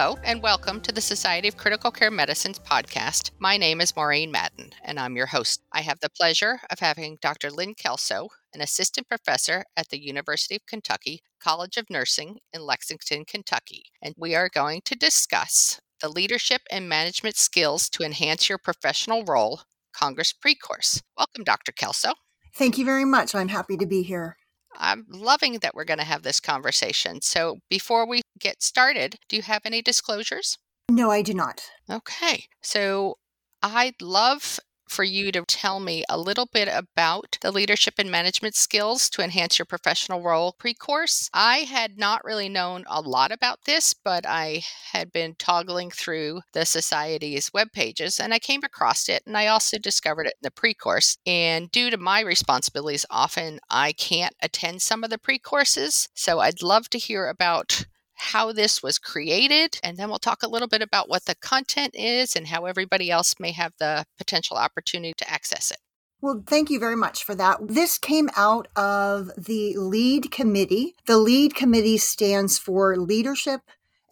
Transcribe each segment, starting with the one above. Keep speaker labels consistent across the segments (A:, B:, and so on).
A: Hello, and welcome to the Society of Critical Care Medicine's podcast. My name is Maureen Madden, and I'm your host. I have the pleasure of having Dr. Lynn Kelso, an assistant professor at the University of Kentucky College of Nursing in Lexington, Kentucky, and we are going to discuss the leadership and management skills to enhance your professional role Congress pre course. Welcome, Dr. Kelso.
B: Thank you very much. I'm happy to be here.
A: I'm loving that we're going to have this conversation. So, before we get started, do you have any disclosures?
B: No, I do not.
A: Okay. So, I'd love for you to tell me a little bit about the leadership and management skills to enhance your professional role pre course. I had not really known a lot about this, but I had been toggling through the Society's web pages and I came across it and I also discovered it in the pre course. And due to my responsibilities, often I can't attend some of the pre courses. So I'd love to hear about how this was created, and then we'll talk a little bit about what the content is and how everybody else may have the potential opportunity to access it.
B: Well, thank you very much for that. This came out of the LEAD committee. The LEAD committee stands for Leadership,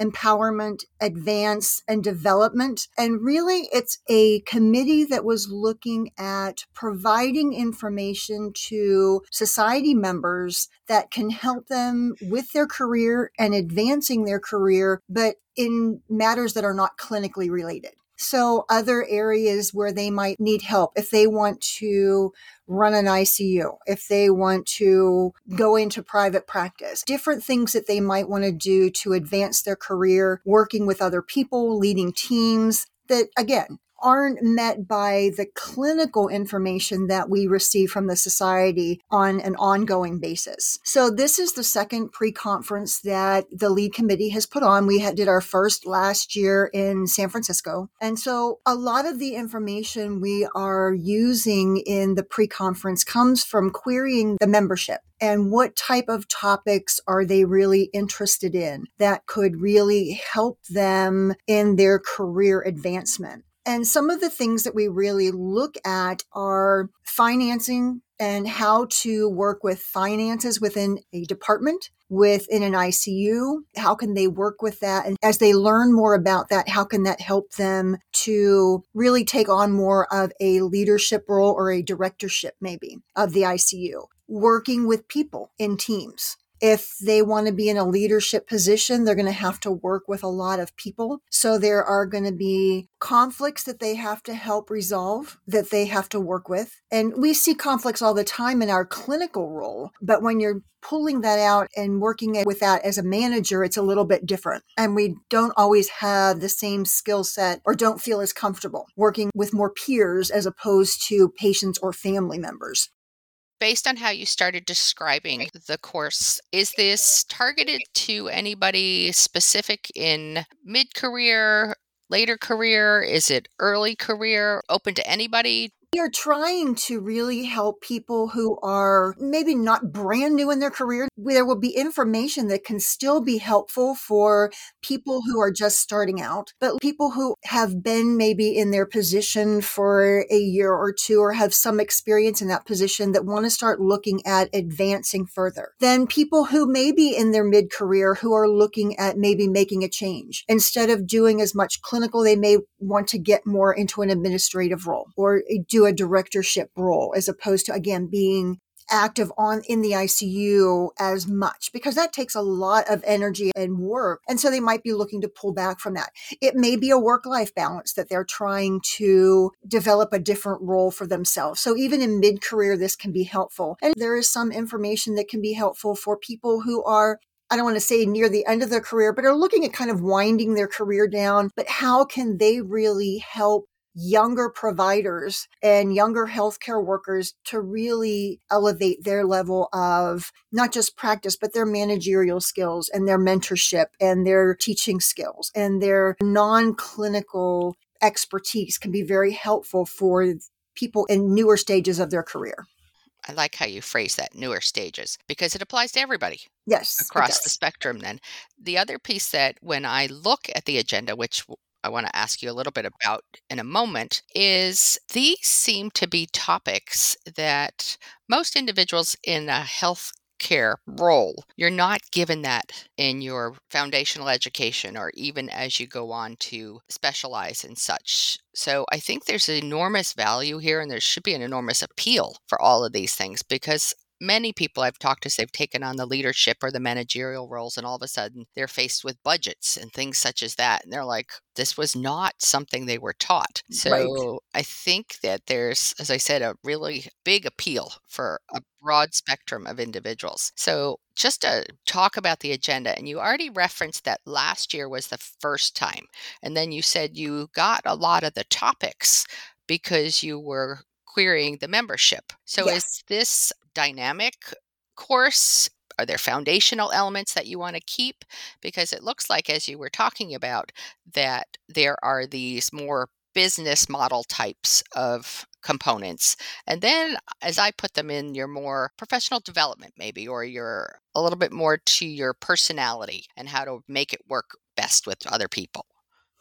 B: empowerment, advance, and development. And really, it's a committee that was looking at providing information to society members that can help them with their career and advancing their career, but in matters that are not clinically related. So other areas where they might need help, if they want to run an ICU, if they want to go into private practice, different things that they might want to do to advance their career, working with other people, leading teams that again, aren't met by the clinical information that we receive from the society on an ongoing basis. So this is the second pre-conference that the lead committee has put on. We did our first last year in San Francisco. And so a lot of the information we are using in the pre-conference comes from querying the membership and what type of topics are they really interested in that could really help them in their career advancement. And some of the things that we really look at are financing and how to work with finances within a department, within an ICU. How can they work with that? And as they learn more about that, how can that help them to really take on more of a leadership role or a directorship, maybe, of the ICU? Working with people in teams if they want to be in a leadership position, they're going to have to work with a lot of people. So there are going to be conflicts that they have to help resolve, that they have to work with. And we see conflicts all the time in our clinical role. But when you're pulling that out and working with that as a manager, it's a little bit different. And we don't always have the same skill set or don't feel as comfortable working with more peers as opposed to patients or family members
A: based on how you started describing the course, is this targeted to anybody specific in mid career, later career? Is it early career, open to anybody?
B: We are trying to really help people who are maybe not brand new in their career. There will be information that can still be helpful for people who are just starting out, but people who have been maybe in their position for a year or two or have some experience in that position that want to start looking at advancing further. Then people who may be in their mid career who are looking at maybe making a change. Instead of doing as much clinical, they may want to get more into an administrative role or eh, do do a directorship role as opposed to, again, being active on in the ICU as much because that takes a lot of energy and work. And so they might be looking to pull back from that. It may be a work life balance that they're trying to develop a different role for themselves. So even in mid career, this can be helpful. And there is some information that can be helpful for people who are I don't want to say near the end of their career, but are looking at kind of winding their career down. But how can they really help younger providers and younger healthcare workers to really elevate their level of not just practice, but their managerial skills and their mentorship and their teaching skills and their non clinical expertise can be very helpful for people in newer stages of their career.
A: I like how you phrase that newer stages because it applies to everybody.
B: Yes.
A: Across the spectrum, then. The other piece that when I look at the agenda, which I want to ask you a little bit about in a moment is these seem to be topics that most individuals in a health care role. You're not given that in your foundational education or even as you go on to specialize in such. So I think there's enormous value here and there should be an enormous appeal for all of these things because many people I've talked to say they've taken on the leadership or the managerial roles, and all of a sudden they're faced with budgets and things such as that. And they're like, this was not something they were taught. So right. I think that there's, as I said, a really big appeal for a broad spectrum of individuals. So just to talk about the agenda, and you already referenced that last year was the first time. And then you said you got a lot of the topics because you were querying the membership. So yes. is this dynamic course? Are there foundational elements that you want to keep? Because it looks like, as you were talking about, that there are these more business model types of components. And then, as I put them in, your more professional development, maybe, or your a little bit more to your personality and how to make it work best with other people.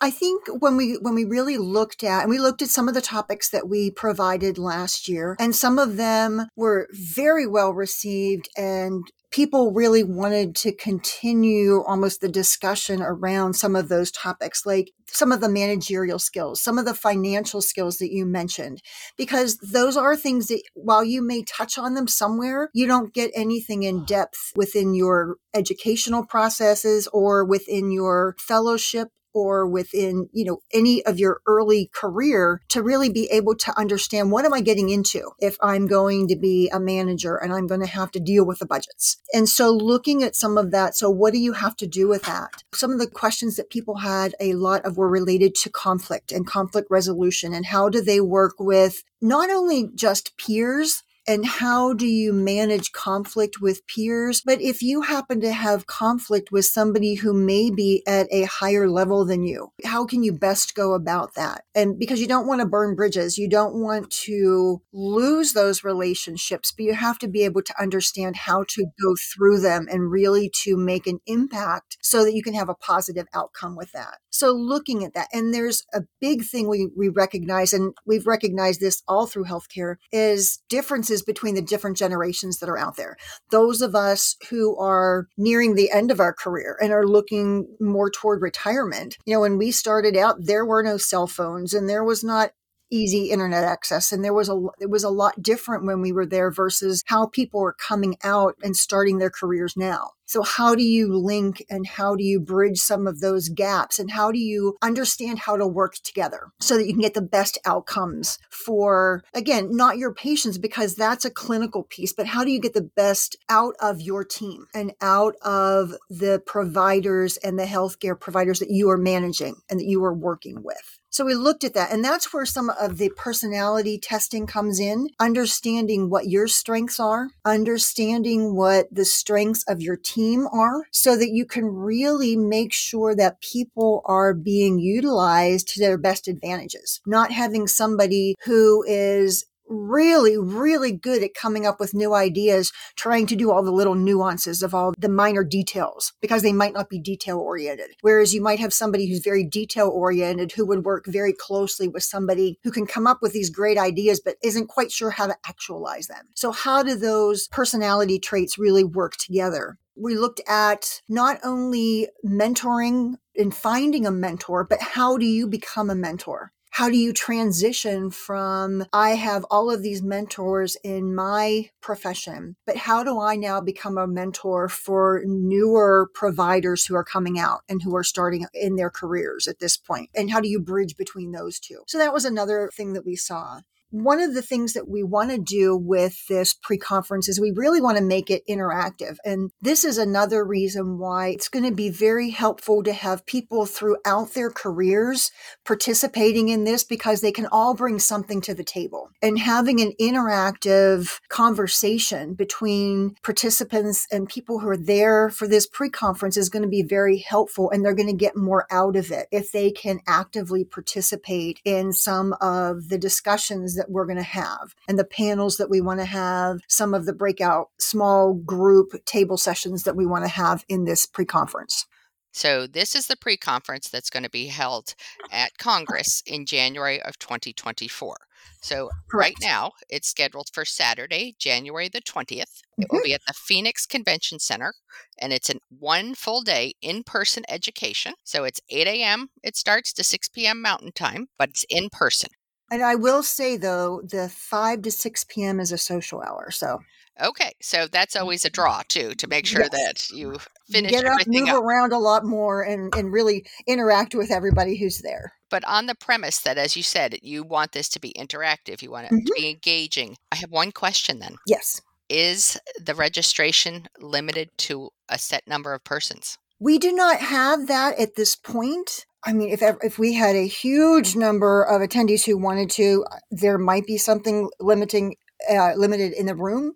B: I think when we when we really looked at and we looked at some of the topics that we provided last year and some of them were very well received and people really wanted to continue almost the discussion around some of those topics, like some of the managerial skills, some of the financial skills that you mentioned, because those are things that while you may touch on them somewhere, you don't get anything in depth within your educational processes or within your fellowship or within, you know, any of your early career to really be able to understand what am I getting into if I'm going to be a manager and I'm going to have to deal with the budgets. And so looking at some of that, so what do you have to do with that? Some of the questions that people had a lot of were related to conflict and conflict resolution and how do they work with not only just peers, and how do you manage conflict with peers? But if you happen to have conflict with somebody who may be at a higher level than you, how can you best go about that? And because you don't want to burn bridges, you don't want to lose those relationships, but you have to be able to understand how to go through them and really to make an impact so that you can have a positive outcome with that. So looking at that, and there's a big thing we, we recognize, and we've recognized this all through healthcare, is differences between the different generations that are out there. Those of us who are nearing the end of our career and are looking more toward retirement. You know, when we started out, there were no cell phones and there was not easy internet access and there was a it was a lot different when we were there versus how people are coming out and starting their careers now. So how do you link and how do you bridge some of those gaps and how do you understand how to work together so that you can get the best outcomes for again not your patients because that's a clinical piece but how do you get the best out of your team and out of the providers and the healthcare providers that you are managing and that you are working with so we looked at that, and that's where some of the personality testing comes in, understanding what your strengths are, understanding what the strengths of your team are, so that you can really make sure that people are being utilized to their best advantages. Not having somebody who is really, really good at coming up with new ideas, trying to do all the little nuances of all the minor details because they might not be detail oriented. Whereas you might have somebody who's very detail oriented who would work very closely with somebody who can come up with these great ideas but isn't quite sure how to actualize them. So how do those personality traits really work together? we looked at not only mentoring and finding a mentor, but how do you become a mentor? How do you transition from I have all of these mentors in my profession, but how do I now become a mentor for newer providers who are coming out and who are starting in their careers at this point? And how do you bridge between those two? So that was another thing that we saw one of the things that we want to do with this pre conference is we really want to make it interactive. And this is another reason why it's going to be very helpful to have people throughout their careers participating in this because they can all bring something to the table. And having an interactive conversation between participants and people who are there for this pre conference is going to be very helpful and they're going to get more out of it if they can actively participate in some of the discussions that that we're going to have and the panels that we want to have, some of the breakout small group table sessions that we want to have in this pre conference.
A: So, this is the pre conference that's going to be held at Congress in January of 2024. So, right now, it's scheduled for Saturday, January the 20th. It
B: Mhm.
A: will be at the Phoenix Convention Center, and it's a one full day in person education. So, it's 8 a.m. It starts to 6 p.m. Mountain Time, but it's in person.
B: And I will say though, the five to six p.m. is a social hour, so
A: Okay, so that's always a draw too to make sure
B: Yes.
A: that you finish
B: get up, move
A: up.
B: around a lot more, and and really interact with everybody who's there.
A: But on the premise that, as you said, you want this to be interactive, you want it to
B: Mhm.
A: be engaging. I have one question then.
B: Yes.
A: Is the registration limited to a set number of persons?
B: We do not have that at this point. I mean, if if we had a huge number of attendees who wanted to, uh, there might be something limiting uh, limited in the room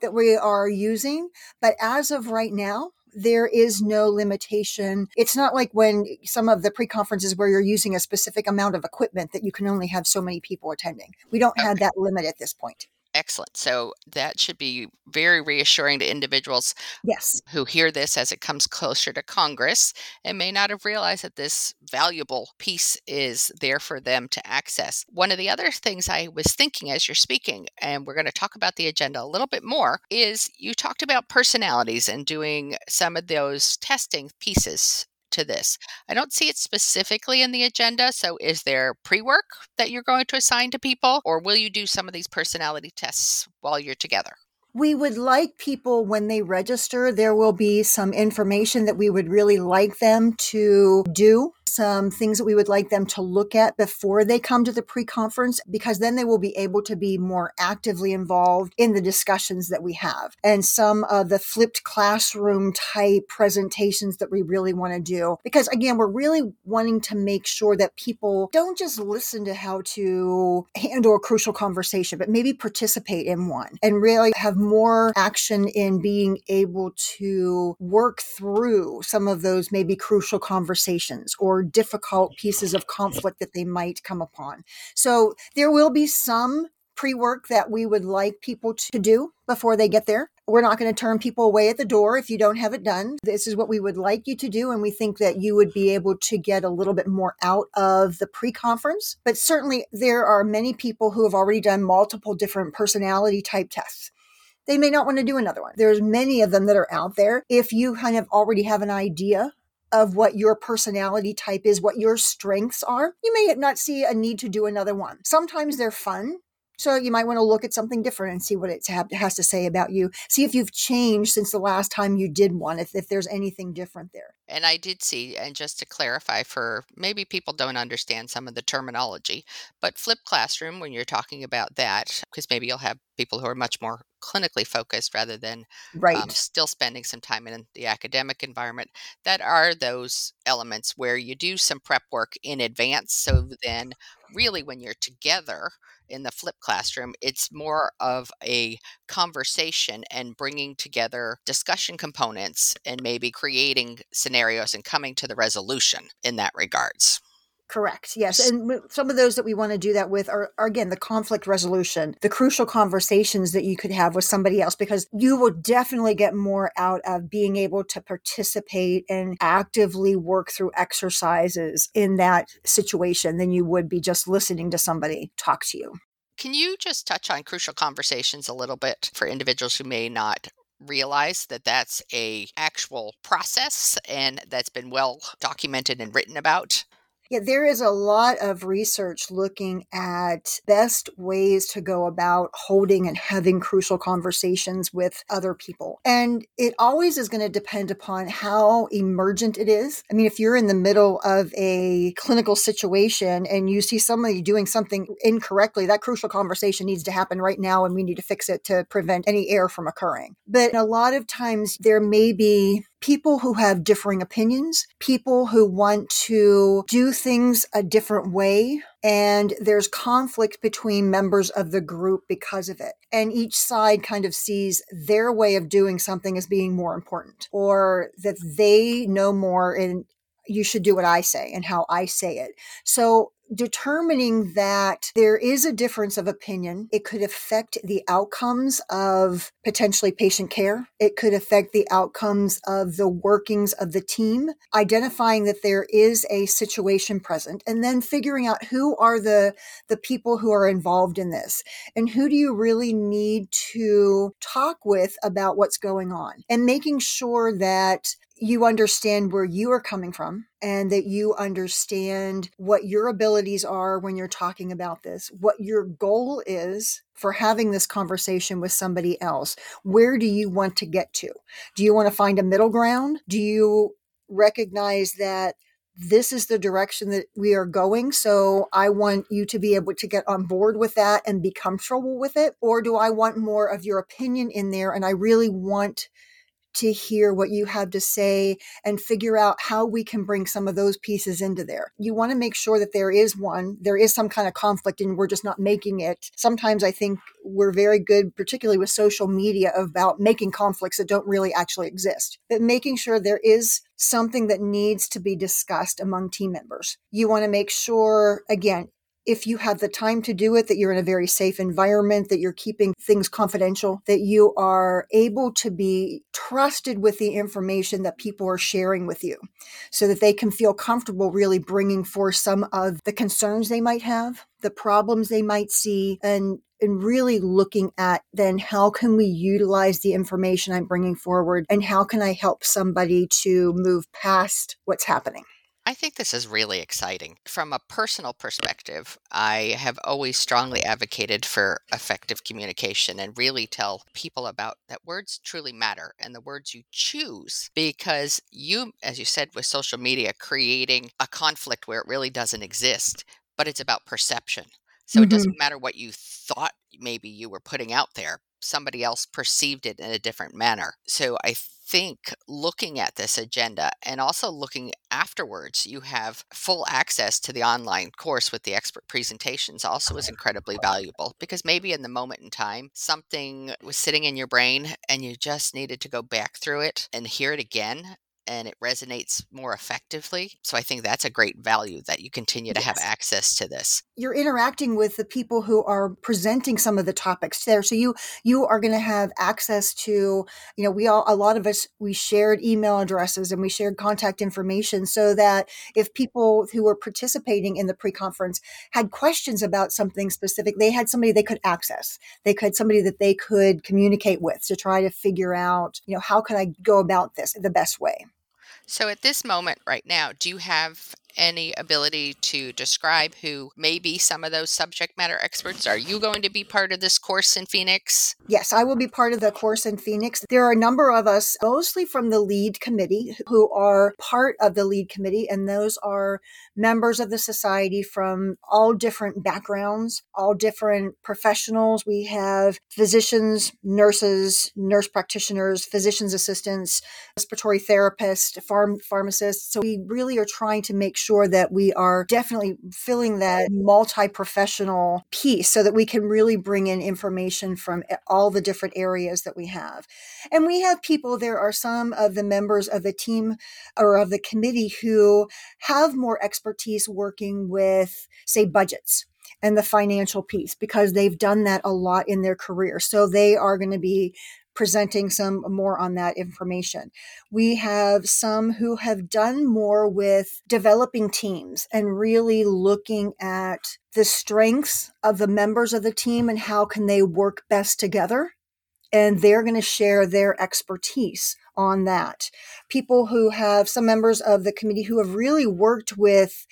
B: that we are using. But as of right now, there is no limitation. It's not like when some of the pre-conferences where you're using a specific amount of equipment that you can only have so many people attending. We don't have that limit at this point.
A: Excellent. So that should be very reassuring to individuals
B: Yes.
A: who hear this as it comes closer to Congress and may not have realized that this valuable piece is there for them to access. One of the other things I was thinking as you're speaking, and we're going to talk about the agenda a little bit more, is you talked about personalities and doing some of those testing pieces to this. I don't see it specifically in the agenda. So, is there pre work that you're going to assign to people, or will you do some of these personality tests while you're together?
B: We would like people when they register, there will be some information that we would really like them to do, some things that we would like them to look at before they come to the pre conference, because then they will be able to be more actively involved in the discussions that we have. And some of the flipped classroom type presentations that we really want to do, because again, we're really wanting to make sure that people don't just listen to how to handle a crucial conversation, but maybe participate in one and really have more action in being able to work through some of those maybe crucial conversations or difficult pieces of conflict that they might come upon. So there will be some pre work that we would like people to do before they get there. We're not going to turn people away at the door if you don't have it done. This is what we would like you to do. And we think that you would be able to get a little bit more out of the pre conference. But certainly, there are many people who have already done multiple different personality type tests they may not want to do another one. There's many of them that are out there. If you kind of already have an idea of what your personality type is, what your strengths are, you may not see a need to do another one. Sometimes they're fun. So you might want to look at something different and see what it has to say about you. See if you've changed since the last time you did one, if, if there's anything different there.
A: And I did see, and just to clarify for maybe people don't understand some of the terminology, but flipped classroom, when you're talking about that, because maybe you'll have people who are much more clinically focused rather than
B: Right.
A: um, still spending some time in the academic environment, that are those elements where you do some prep work in advance. So then, really, when you're together in the flipped classroom, it's more of a conversation and bringing together discussion components and maybe creating scenarios and coming to the resolution in that regards.
B: Correct. Yes. And some of those that we want to do that with are, are, again, the conflict resolution, the crucial conversations that you could have with somebody else, because you will definitely get more out of being able to participate and actively work through exercises in that situation than you would be just listening to somebody talk to you.
A: Can you just touch on crucial conversations a little bit for individuals who may not realize that that's a actual process and that's been well documented and written about?
B: Yeah, there is a lot of research looking at best ways to go about holding and having crucial conversations with other people. And it always is going to depend upon how emergent it is. I mean, if you're in the middle of a clinical situation and you see somebody doing something incorrectly, that crucial conversation needs to happen right now and we need to fix it to prevent any error from occurring. But a lot of times there may be people who have differing opinions, people who want to do things a different way. And there's conflict between members of the group because of it. And each side kind of sees their way of doing something as being more important or that they know more and you should do what I say and how I say it. So determining that there is a difference of opinion. It could affect the outcomes of potentially patient care. It could affect the outcomes of the workings of the team, identifying that there is a situation present and then figuring out who are the, the people who are involved in this and who do you really need to talk with about what's going on and making sure that you understand where you are coming from and that you understand what your abilities are when you're talking about this, what your goal is for having this conversation with somebody else. Where do you want to get to? Do you want to find a middle ground? Do you recognize that this is the direction that we are going. So I want you to be able to get on board with that and be comfortable with it. Or do I want more of your opinion in there? And I really want to hear what you have to say and figure out how we can bring some of those pieces into there. You want to make sure that there is one, there is some kind of conflict and we're just not making it. Sometimes I think we're very good, particularly with social media, about making conflicts that don't really actually exist, but making sure there is something that needs to be discussed among team members. You want to make sure, again, if you have the time to do it, that you're in a very safe environment, that you're keeping things confidential, that you are able to be trusted with the information that people are sharing with you so that they can feel comfortable really bringing forth some of the concerns they might have, the problems they might see, and and really looking at then how can we utilize the information I'm bringing forward and how can I help somebody to move past what's happening.
A: I think this is really exciting. From a personal perspective, I have always strongly advocated for effective communication and really tell people about that words truly matter and the words you choose because you, as you said, with social media, creating a conflict where it really doesn't exist, but it's about perception. So mm-hmm. it doesn't matter what you thought maybe you were putting out there, somebody else perceived it in a different manner. So I think looking at this agenda and also looking afterwards, you have full access to the online course with the expert presentations also is incredibly valuable because maybe in the moment in time, something was sitting in your brain and you just needed to go back through it and hear it again and it resonates more effectively. So I think that's a great value that you continue to yes. have access to this.
B: You're interacting with the people who are presenting some of the topics there. So you you are going to have access to, you know, we all a lot of us we shared email addresses and we shared contact information so that if people who were participating in the pre-conference had questions about something specific, they had somebody they could access. They could somebody that they could communicate with to try to figure out, you know, how can I go about this the best way.
A: So at this moment right now, do you have any ability to describe who may be some of those subject matter experts? Are you going to be part of this course in Phoenix?
B: Yes, I will be part of the course in Phoenix. There are a number of us, mostly from the lead committee, who are part of the lead committee, and those are members of the society from all different backgrounds, all different professionals. We have physicians, nurses, nurse practitioners, physician's assistants, respiratory therapists, farm pharmacists. So we really are trying to make sure that we are definitely filling that multi professional piece so that we can really bring in information from all the different areas that we have. And we have people, there are some of the members of the team or of the committee who have more expertise working with, say, budgets and the financial piece because they've done that a lot in their career. So they are going to be presenting some more on that information. We have some who have done more with developing teams and really looking at the strengths of the members of the team and how can they work best together. And they're going to share their expertise on that. People who have some members of the committee who have really worked with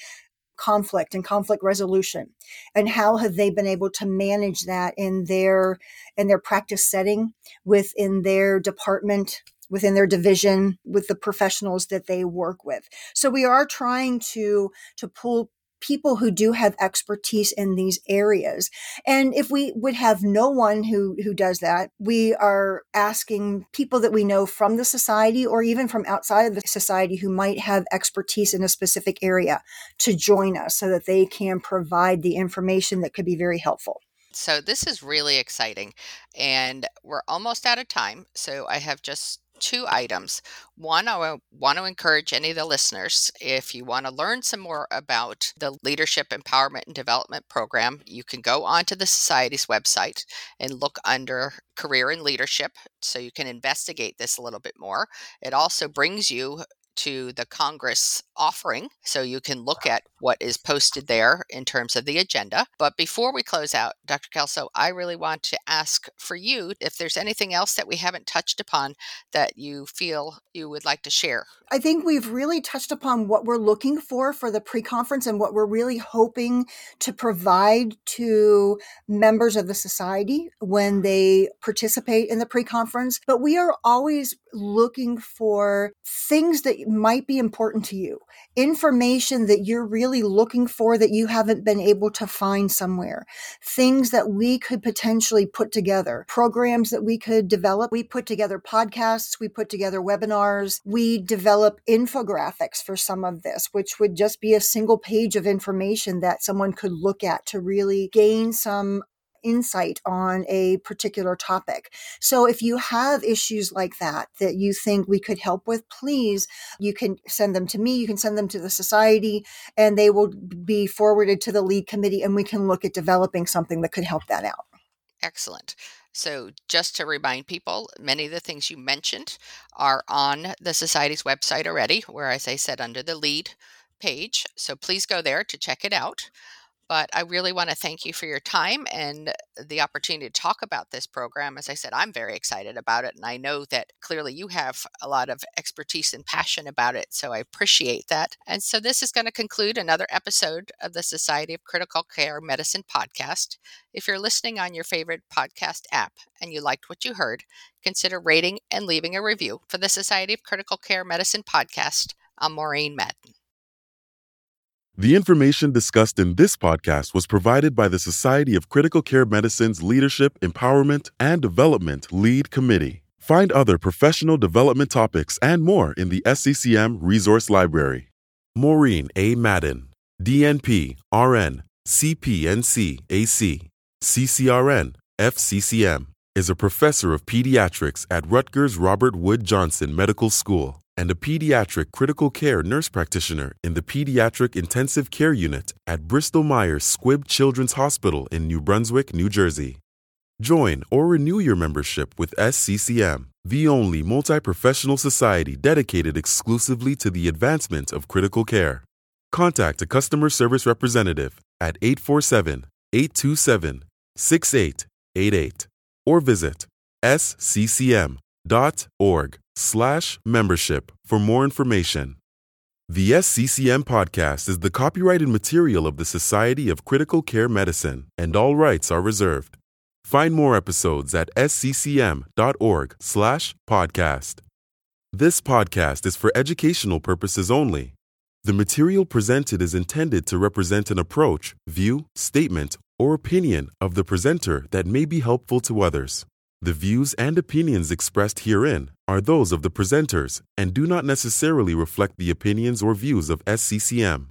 B: conflict and conflict resolution and how have they been able to manage that in their in their practice setting within their department within their division with the professionals that they work with. So we are trying to to pull people who do have expertise in these areas. And if we would have no one who, who does that, we are asking people that we know from the society or even from outside of the society who might have expertise in a specific area to join us so that they can provide the information that could be very helpful.
A: So, this is really exciting. And we're almost out of time. So, I have just two items. One, I want to encourage any of the listeners if you want to learn some more about the Leadership Empowerment and Development Program, you can go onto the Society's website and look under Career and Leadership so you can investigate this a little bit more. It also brings you to the Congress offering. So you can look at what is posted there in terms of the agenda. But before we close out, Dr. Kelso, I really want to ask for you if there's anything else that we haven't touched upon that you feel you would like to share.
B: I think we've really touched upon what we're looking for for the pre conference and what we're really hoping to provide to members of the society when they participate in the pre conference. But we are always looking for things that might be important to you, information that you're really looking for that you haven't been able to find somewhere, things that we could potentially put together, programs that we could develop. We put together podcasts, we put together webinars, we develop infographics for some of this, which would just be a single page of information that someone could look at to really gain some insight on a particular topic. So if you have issues like that that you think we could help with, please, you can send them to me, you can send them to the society, and they will be forwarded to the lead committee and we can look at developing something that could help that out.
A: Excellent. So, just to remind people, many of the things you mentioned are on the Society's website already, where, as I said, under the lead page. So, please go there to check it out. But I really want to thank you for your time and the opportunity to talk about this program. As I said, I'm very excited about it. And I know that clearly you have a lot of expertise and passion about it. So I appreciate that. And so this is going to conclude another episode of the Society of Critical Care Medicine podcast. If you're listening on your favorite podcast app and you liked what you heard, consider rating and leaving a review for the Society of Critical Care Medicine podcast. I'm Maureen Madden.
C: The information discussed in this podcast was provided by the Society of Critical Care Medicine's Leadership, Empowerment, and Development Lead Committee. Find other professional development topics and more in the SCCM Resource Library. Maureen A. Madden, DNP, RN, CPNP, AC, CCRN, FCCM, is a professor of pediatrics at Rutgers Robert Wood Johnson Medical School and a pediatric critical care nurse practitioner in the Pediatric Intensive Care Unit at Bristol Myers Squibb Children's Hospital in New Brunswick, New Jersey. Join or renew your membership with SCCM, the only multi professional society dedicated exclusively to the advancement of critical care. Contact a customer service representative at 847 827 6888 or visit sccm.org slash membership for more information. The SCCM podcast is the copyrighted material of the Society of Critical Care Medicine, and all rights are reserved. Find more episodes at sccm.org slash podcast. This podcast is for educational purposes only. The material presented is intended to represent an approach, view, statement, or opinion of the presenter that may be helpful to others. The views and opinions expressed herein are those of the presenters and do not necessarily reflect the opinions or views of SCCM.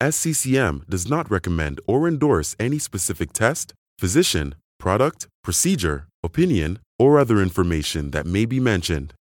C: SCCM does not recommend or endorse any specific test, physician, product, procedure, opinion, or other information that may be mentioned.